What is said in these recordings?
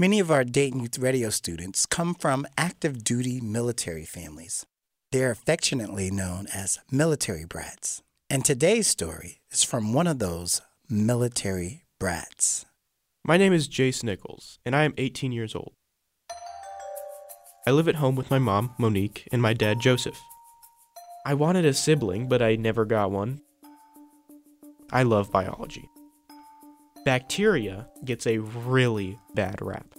Many of our Dayton Youth Radio students come from active duty military families. They're affectionately known as military brats. And today's story is from one of those military brats. My name is Jace Nichols, and I am 18 years old. I live at home with my mom, Monique, and my dad, Joseph. I wanted a sibling, but I never got one. I love biology. Bacteria gets a really bad rap.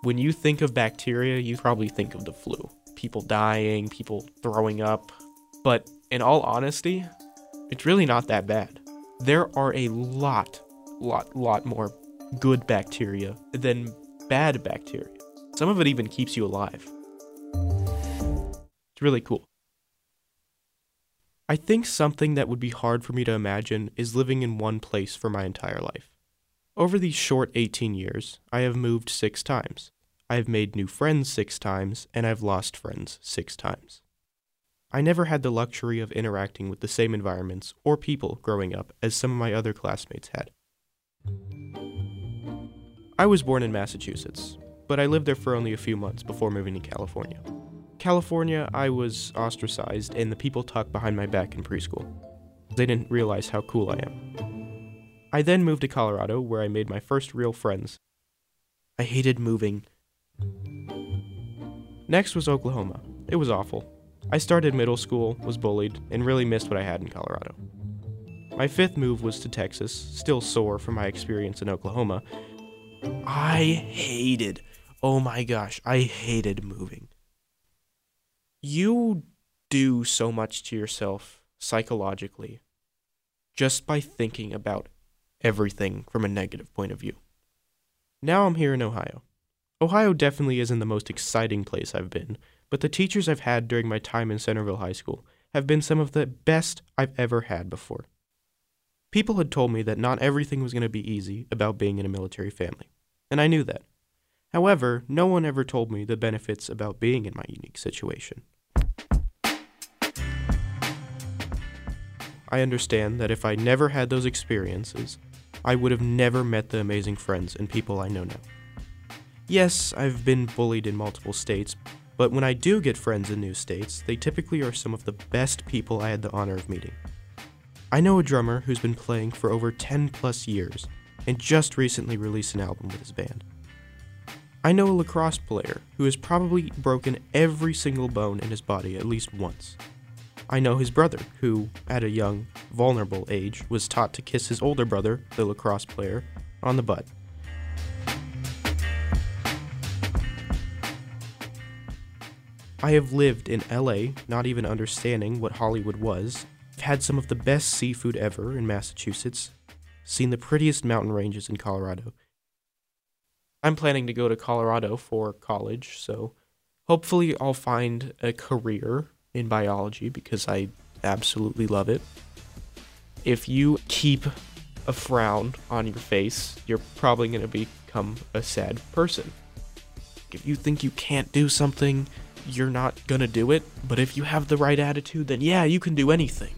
When you think of bacteria, you probably think of the flu. People dying, people throwing up. But in all honesty, it's really not that bad. There are a lot, lot, lot more good bacteria than bad bacteria. Some of it even keeps you alive. It's really cool. I think something that would be hard for me to imagine is living in one place for my entire life. Over these short 18 years, I have moved six times. I have made new friends six times, and I've lost friends six times. I never had the luxury of interacting with the same environments or people growing up as some of my other classmates had. I was born in Massachusetts, but I lived there for only a few months before moving to California. California, I was ostracized and the people talked behind my back in preschool. They didn't realize how cool I am. I then moved to Colorado where I made my first real friends. I hated moving. Next was Oklahoma. It was awful. I started middle school, was bullied, and really missed what I had in Colorado. My fifth move was to Texas, still sore from my experience in Oklahoma. I hated, oh my gosh, I hated moving. You do so much to yourself psychologically just by thinking about everything from a negative point of view. Now I'm here in Ohio. Ohio definitely isn't the most exciting place I've been, but the teachers I've had during my time in Centerville High School have been some of the best I've ever had before. People had told me that not everything was going to be easy about being in a military family, and I knew that. However, no one ever told me the benefits about being in my unique situation. I understand that if I never had those experiences, I would have never met the amazing friends and people I know now. Yes, I've been bullied in multiple states, but when I do get friends in new states, they typically are some of the best people I had the honor of meeting. I know a drummer who's been playing for over 10 plus years and just recently released an album with his band. I know a lacrosse player who has probably broken every single bone in his body at least once. I know his brother, who, at a young, vulnerable age, was taught to kiss his older brother, the lacrosse player, on the butt. I have lived in LA, not even understanding what Hollywood was. Had some of the best seafood ever in Massachusetts, seen the prettiest mountain ranges in Colorado. I'm planning to go to Colorado for college, so hopefully I'll find a career in biology because I absolutely love it. If you keep a frown on your face, you're probably going to become a sad person. If you think you can't do something, you're not going to do it. But if you have the right attitude, then yeah, you can do anything.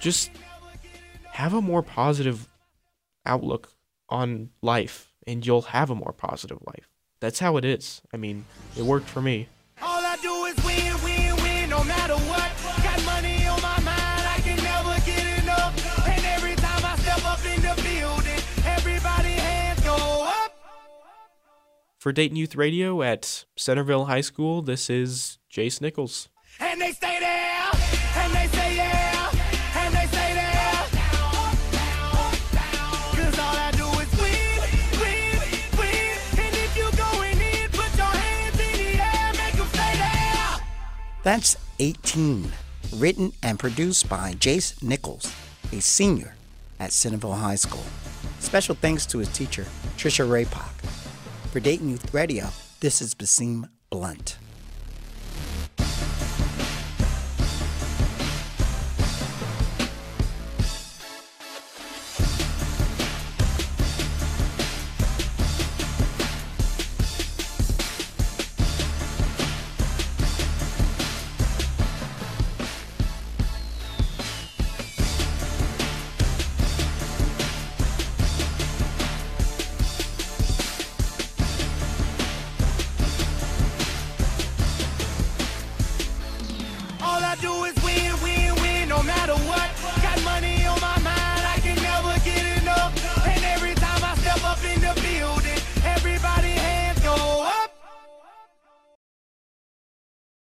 Just have a more positive outlook on life, and you'll have a more positive life. That's how it is. I mean, it worked for me. All I do is win, win, win, no matter what. Got money on my mind, I can never get enough. And every time I step up in the building, everybody hands go up. For Dayton Youth Radio at Centerville High School, this is Jace Nichols. And they stay there, That's 18, written and produced by Jace Nichols, a senior at Centerville High School. Special thanks to his teacher, Trisha Raypock. For Dayton Youth Radio, this is Basim Blunt.